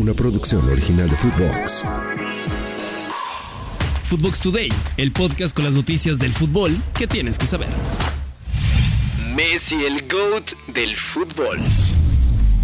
una producción original de Footbox. Footbox Today, el podcast con las noticias del fútbol que tienes que saber. Messi, el GOAT del fútbol.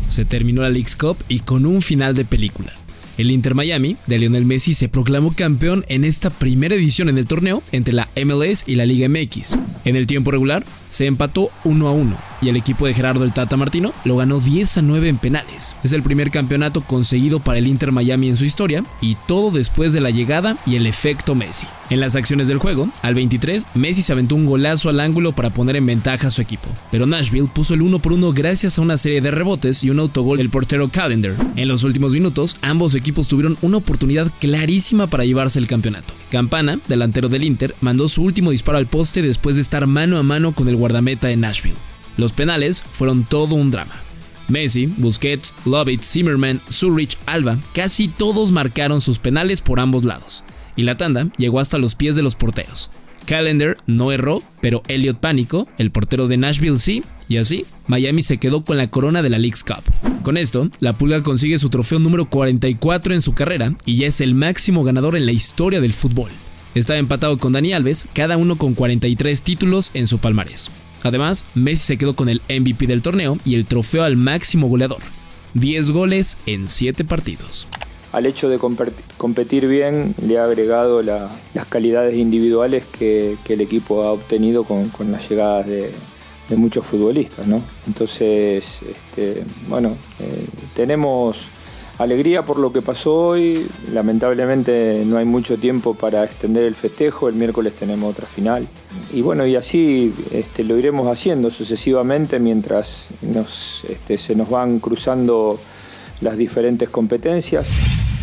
Se terminó la League's Cup y con un final de película. El Inter Miami de Lionel Messi se proclamó campeón en esta primera edición en el torneo entre la MLS y la Liga MX. En el tiempo regular se empató 1 a 1 y el equipo de Gerardo el Tata Martino lo ganó 10 a 9 en penales. Es el primer campeonato conseguido para el Inter Miami en su historia y todo después de la llegada y el efecto Messi. En las acciones del juego, al 23, Messi se aventó un golazo al ángulo para poner en ventaja a su equipo, pero Nashville puso el 1 por 1 gracias a una serie de rebotes y un autogol del portero Calendar. En los últimos minutos, ambos equipos tuvieron una oportunidad clarísima para llevarse el campeonato. Campana, delantero del Inter, mandó su último disparo al poste después de estar mano a mano con el guardameta de Nashville. Los penales fueron todo un drama. Messi, Busquets, Lovitz, Zimmerman, Zurich, Alba, casi todos marcaron sus penales por ambos lados. Y la tanda llegó hasta los pies de los porteros. Calendar no erró, pero Elliot Pánico, el portero de Nashville, sí, y así, Miami se quedó con la corona de la League's Cup. Con esto, la Pulga consigue su trofeo número 44 en su carrera y ya es el máximo ganador en la historia del fútbol. Está empatado con Dani Alves, cada uno con 43 títulos en su palmarés. Además, Messi se quedó con el MVP del torneo y el trofeo al máximo goleador. 10 goles en 7 partidos. Al hecho de competir bien le ha agregado las calidades individuales que, el equipo ha obtenido con, las llegadas de, muchos futbolistas. ¿no? Entonces, este, bueno, eh, tenemos alegría por lo que pasó hoy. Lamentablemente no hay mucho tiempo para extender el festejo. El miércoles tenemos otra final. Y bueno, y así este, lo iremos haciendo sucesivamente mientras este, se nos van cruzando las diferentes competencias.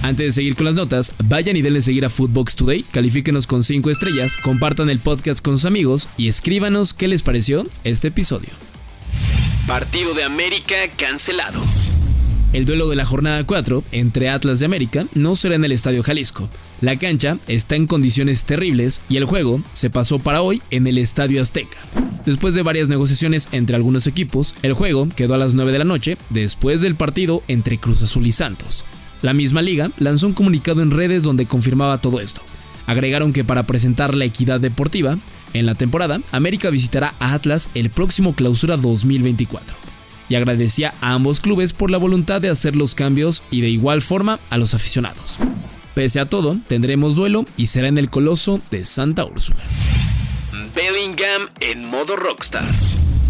Antes de seguir con las notas, vayan y denle seguir a Footbox Today, califíquenos con 5 estrellas, compartan el podcast con sus amigos y escríbanos qué les pareció este episodio. Partido de América cancelado. El duelo de la jornada 4 entre Atlas de América no será en el Estadio Jalisco. La cancha está en condiciones terribles y el juego se pasó para hoy en el Estadio Azteca. Después de varias negociaciones entre algunos equipos, el juego quedó a las 9 de la noche después del partido entre Cruz Azul y Santos. La misma liga lanzó un comunicado en redes donde confirmaba todo esto. Agregaron que para presentar la equidad deportiva, en la temporada, América visitará a Atlas el próximo clausura 2024 y agradecía a ambos clubes por la voluntad de hacer los cambios y de igual forma a los aficionados. Pese a todo, tendremos duelo y será en el Coloso de Santa Úrsula. Bellingham en modo rockstar.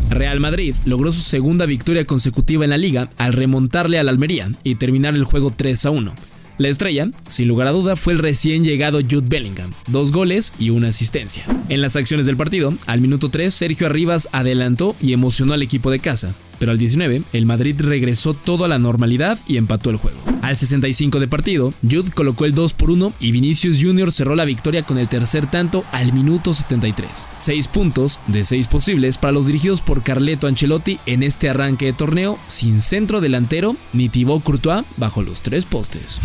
Real Madrid logró su segunda victoria consecutiva en la liga al remontarle al Almería y terminar el juego 3 a 1. La estrella, sin lugar a duda, fue el recién llegado Jude Bellingham, dos goles y una asistencia. En las acciones del partido, al minuto 3, Sergio Arribas adelantó y emocionó al equipo de casa, pero al 19, el Madrid regresó todo a la normalidad y empató el juego. Al 65 de partido, Jude colocó el 2 por 1 y Vinicius Jr. cerró la victoria con el tercer tanto al minuto 73. 6 puntos de 6 posibles para los dirigidos por Carleto Ancelotti en este arranque de torneo sin centro delantero ni Thibaut Courtois bajo los tres postes.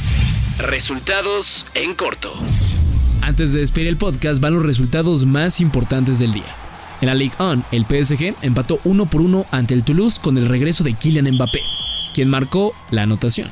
Resultados en corto. Antes de despedir el podcast van los resultados más importantes del día. En la Ligue 1, el PSG empató 1 por 1 ante el Toulouse con el regreso de Kylian Mbappé, quien marcó la anotación.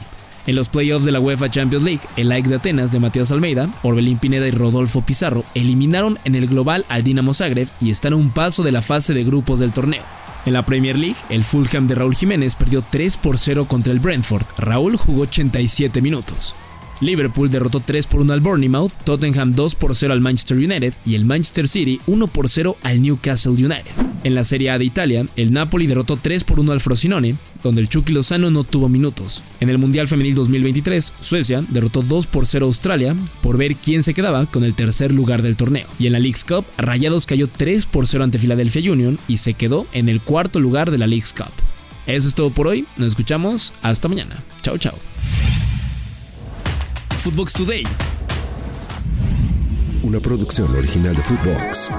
En los playoffs de la UEFA Champions League, el AEK de Atenas de Matías Almeida, Orbelín Pineda y Rodolfo Pizarro eliminaron en el global al Dinamo Zagreb y están a un paso de la fase de grupos del torneo. En la Premier League, el Fulham de Raúl Jiménez perdió 3 por 0 contra el Brentford. Raúl jugó 87 minutos. Liverpool derrotó 3 por 1 al Bournemouth, Tottenham 2 por 0 al Manchester United y el Manchester City 1 por 0 al Newcastle United. En la Serie A de Italia, el Napoli derrotó 3 por 1 al Frosinone, donde el Chucky Lozano no tuvo minutos. En el Mundial Femenil 2023, Suecia derrotó 2 por 0 a Australia por ver quién se quedaba con el tercer lugar del torneo. Y en la League's Cup, Rayados cayó 3 por 0 ante Philadelphia Union y se quedó en el cuarto lugar de la League's Cup. Eso es todo por hoy, nos escuchamos hasta mañana. Chao, chao. Footbox Today. Una producción original de Footbox.